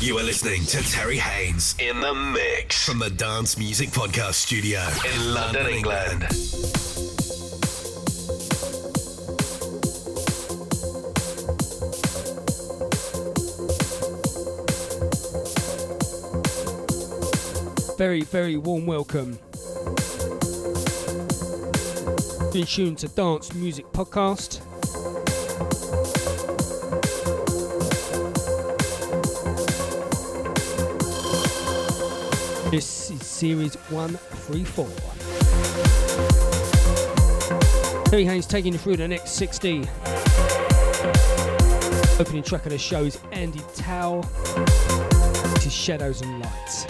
You are listening to Terry Haynes in the mix from the Dance Music Podcast Studio in London, England. Very, very warm welcome. In tune to Dance Music Podcast. Series 134. Terry Haynes taking you through the next 60. Opening track of the show is Andy Tao. This is Shadows and Lights.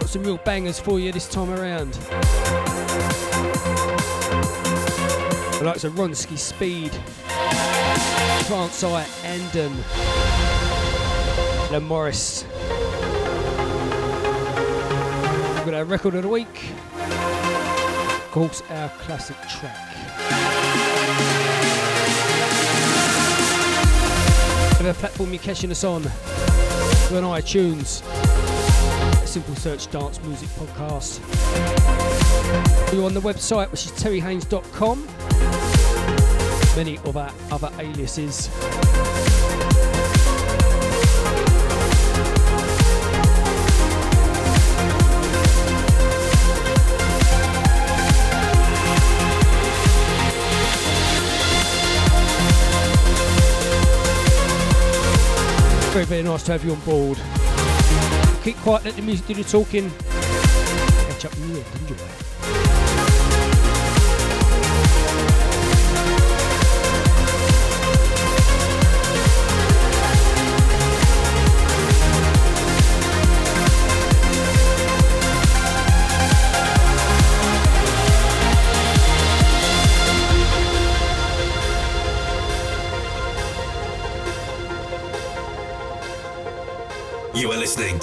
Got some real bangers for you this time around. The likes of Ronski Speed, Trance Eye, Andon, um, Le Morris. We've got our record of the week. Of course, our classic track. Whatever platform you're catching us on, we're on iTunes. Simple search Dance Music Podcast. We're on the website, which is terryhaynes.com. Many of our other aliases. Very, very nice to have you on board. Keep quiet, let the music do the talking. Catch up the end. Enjoy.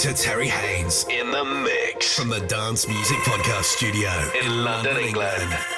To Terry Haynes in the mix from the Dance Music Podcast Studio in London, England. terryhaynes.com.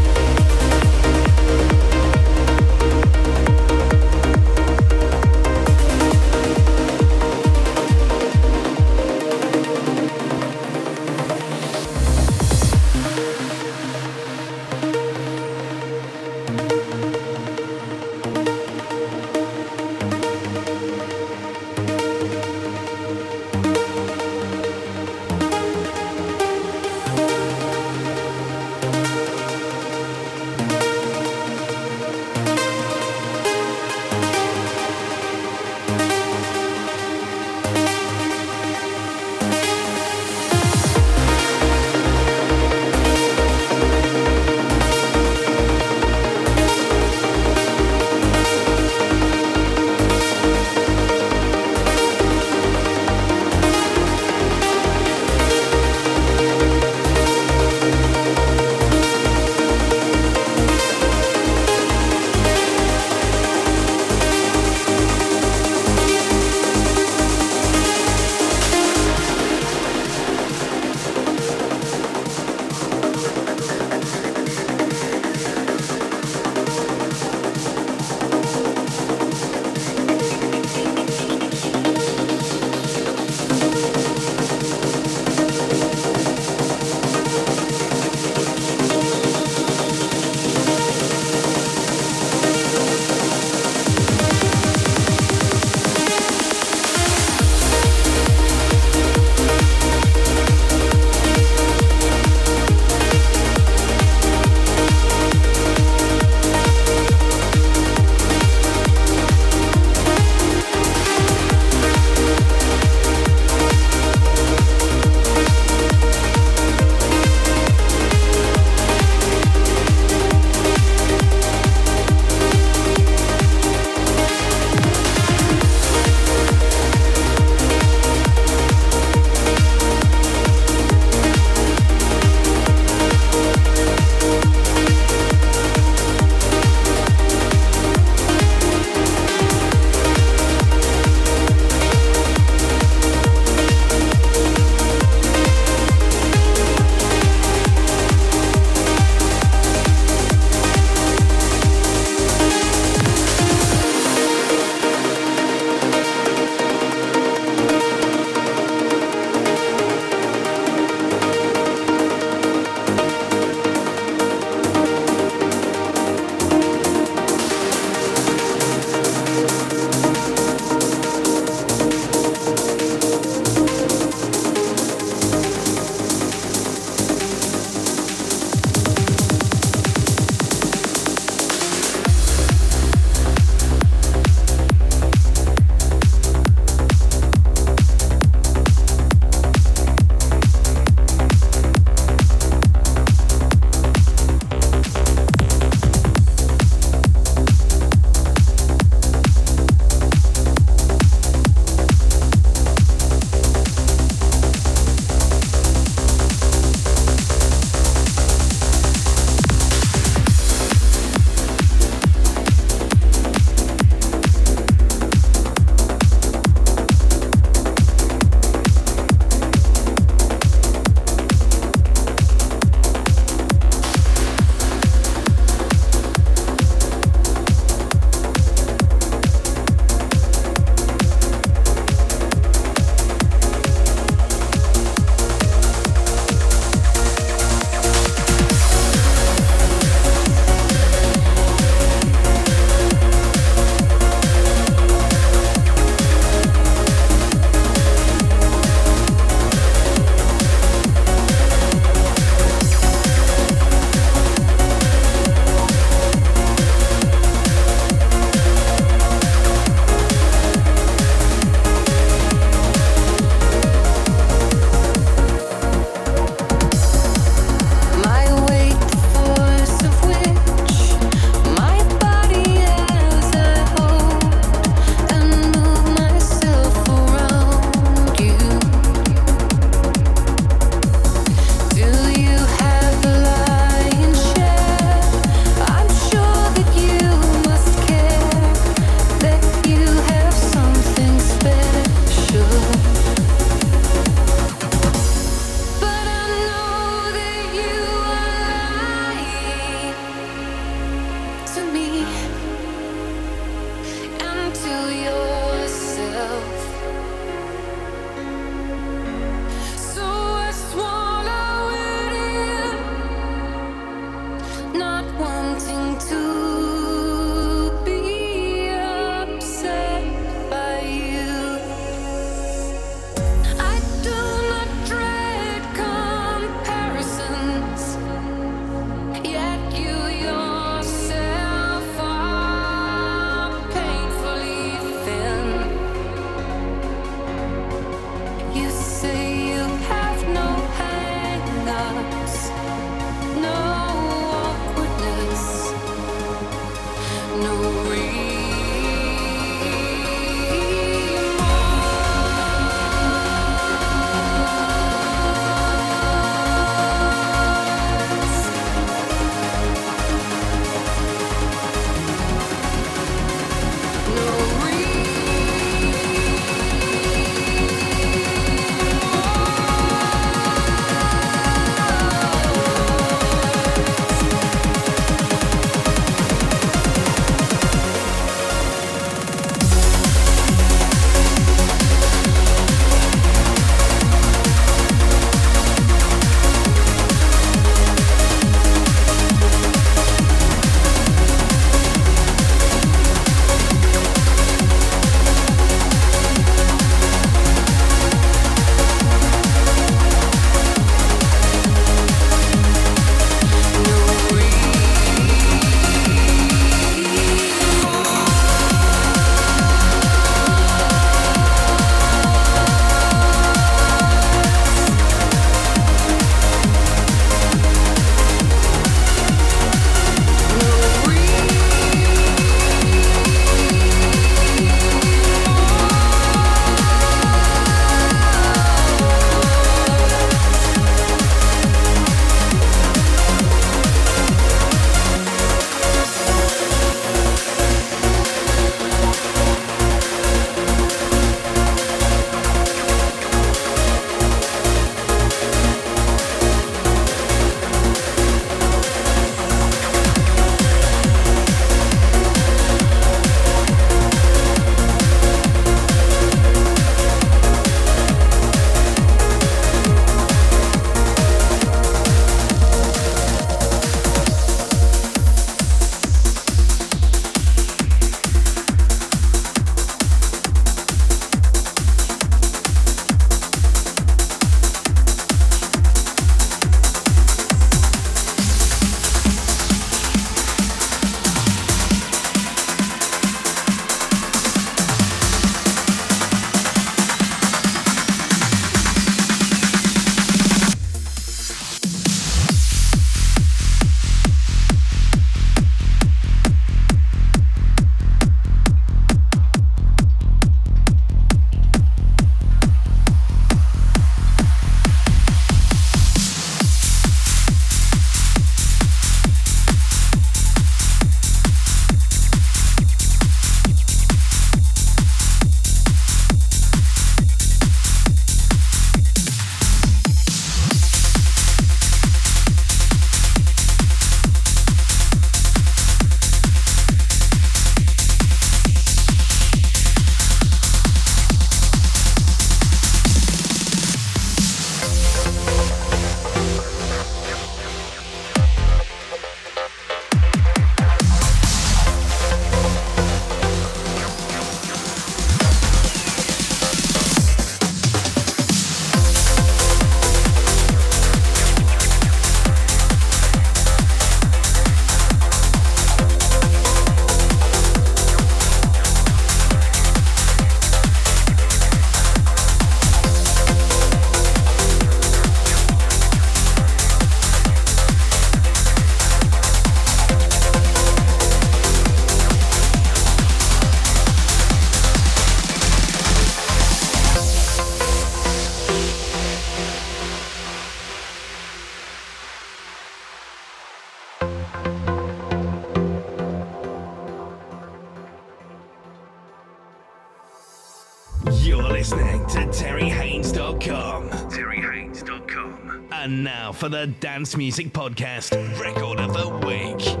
now for the Dance Music Podcast Record of the Week.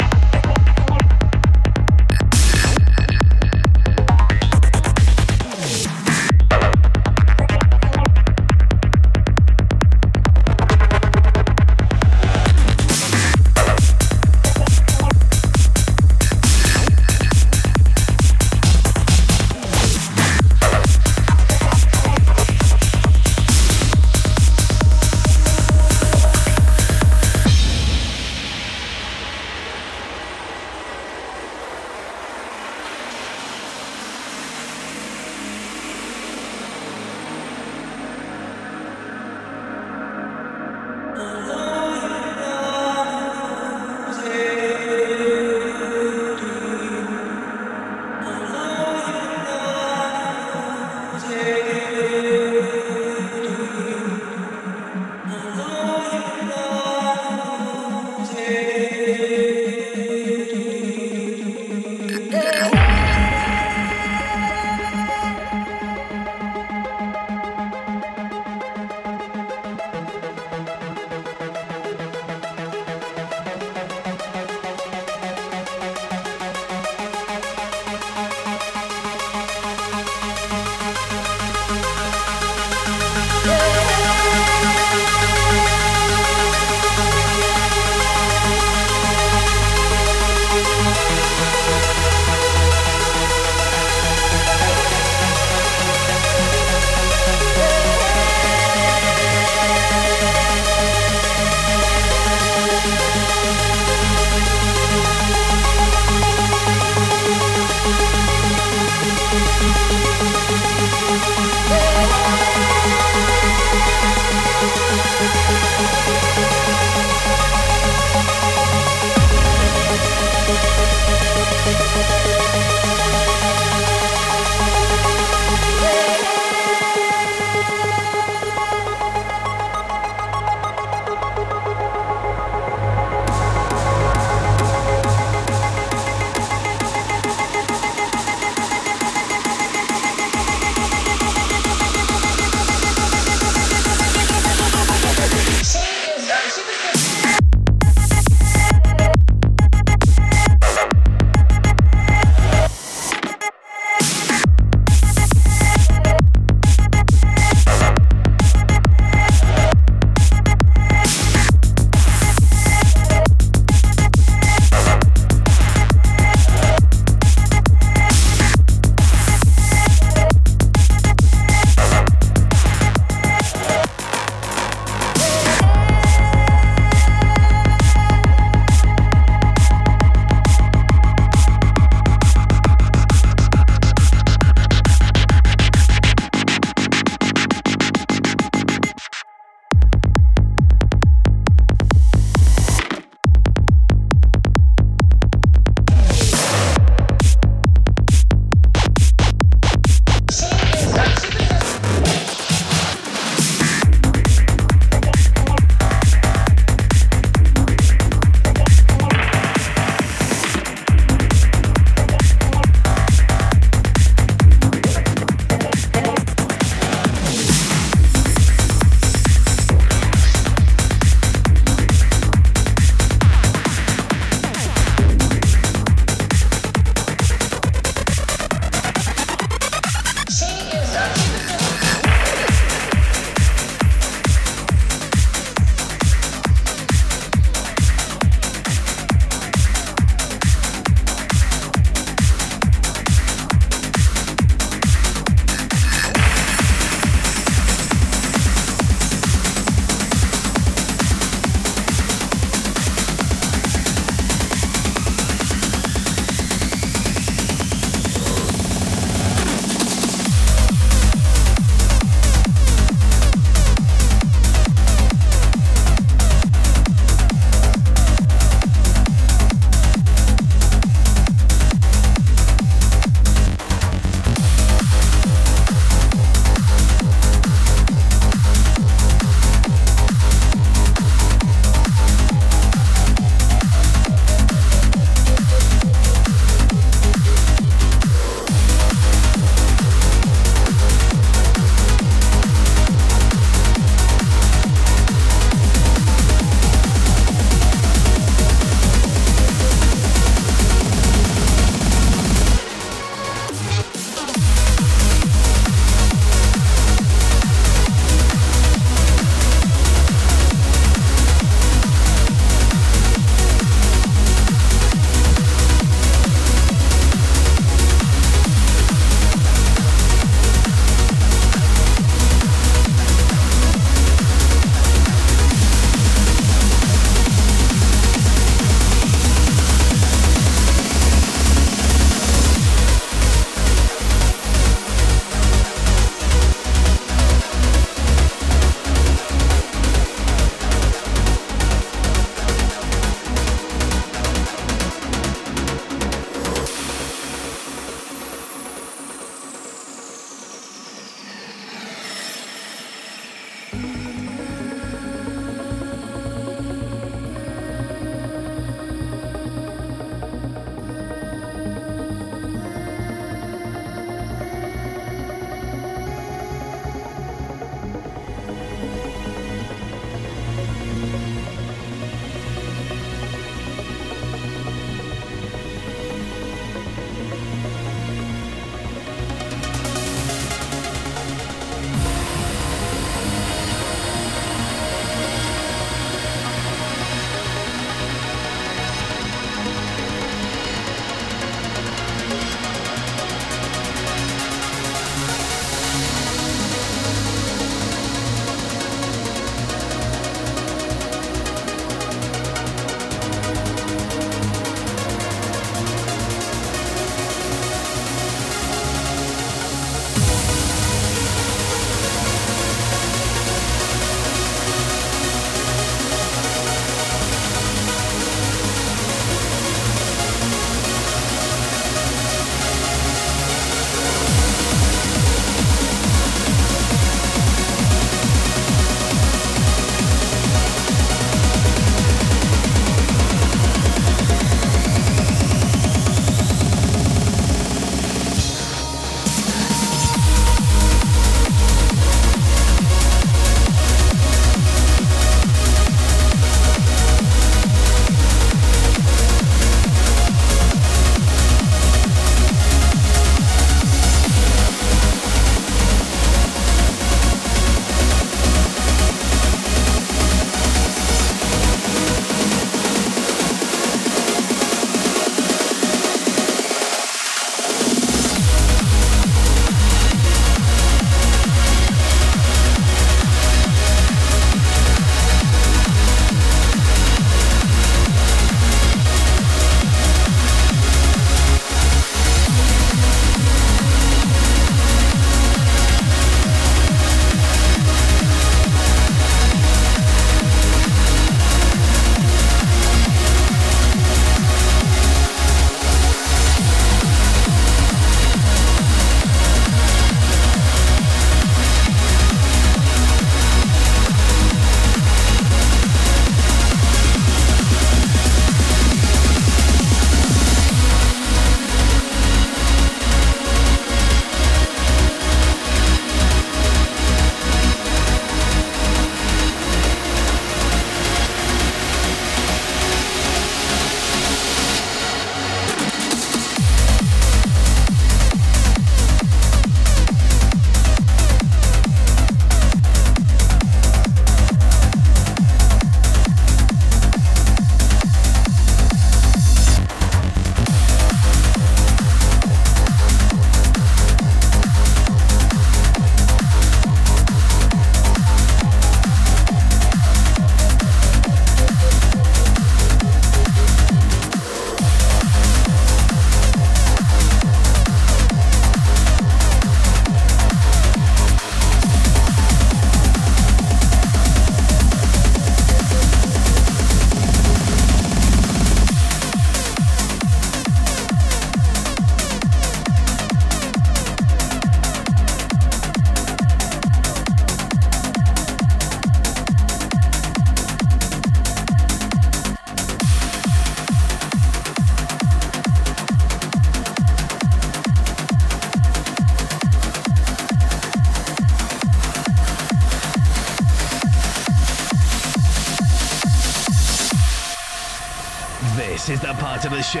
Of the show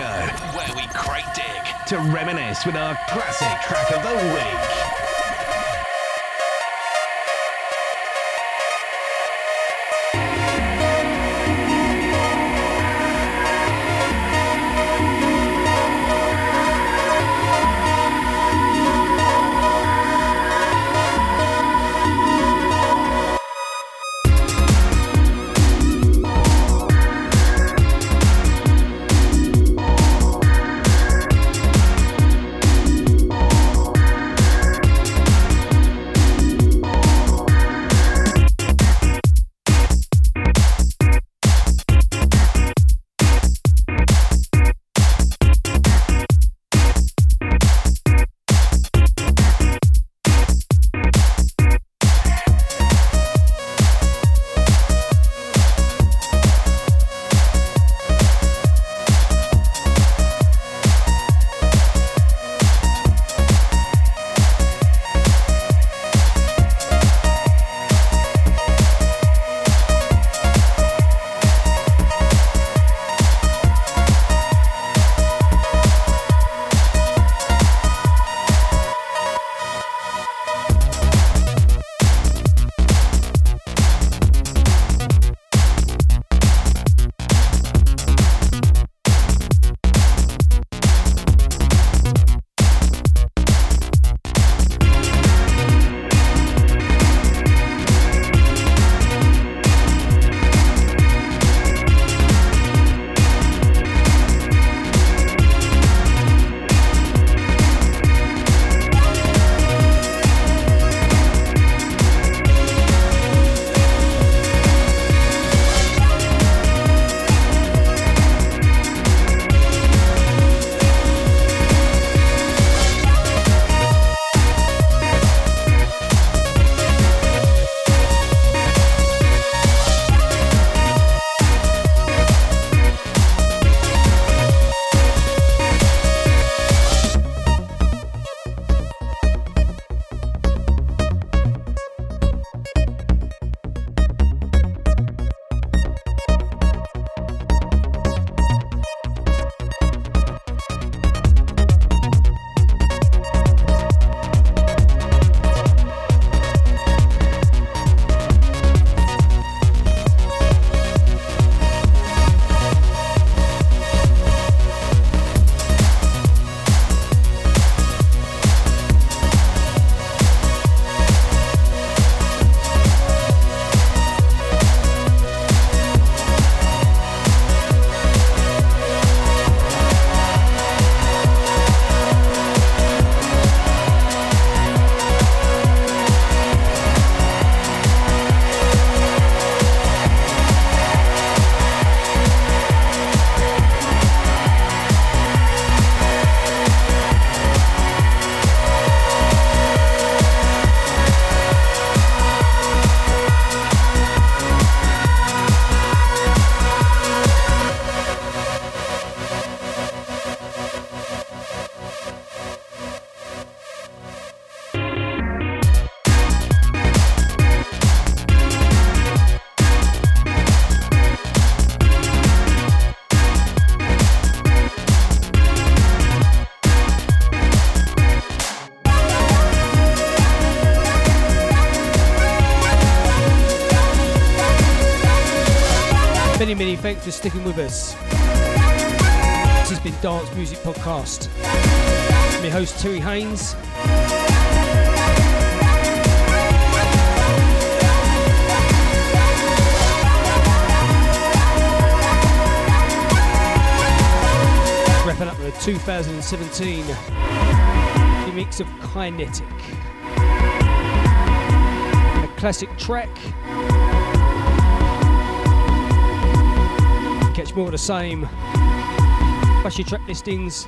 where we crate dig to reminisce with our classic track of the week. For sticking with us. This has been Dance Music Podcast. I'm your host Terry Haynes. Wrapping up the 2017 remix of Kinetic. A classic track catch more of the same. Plus your track listings,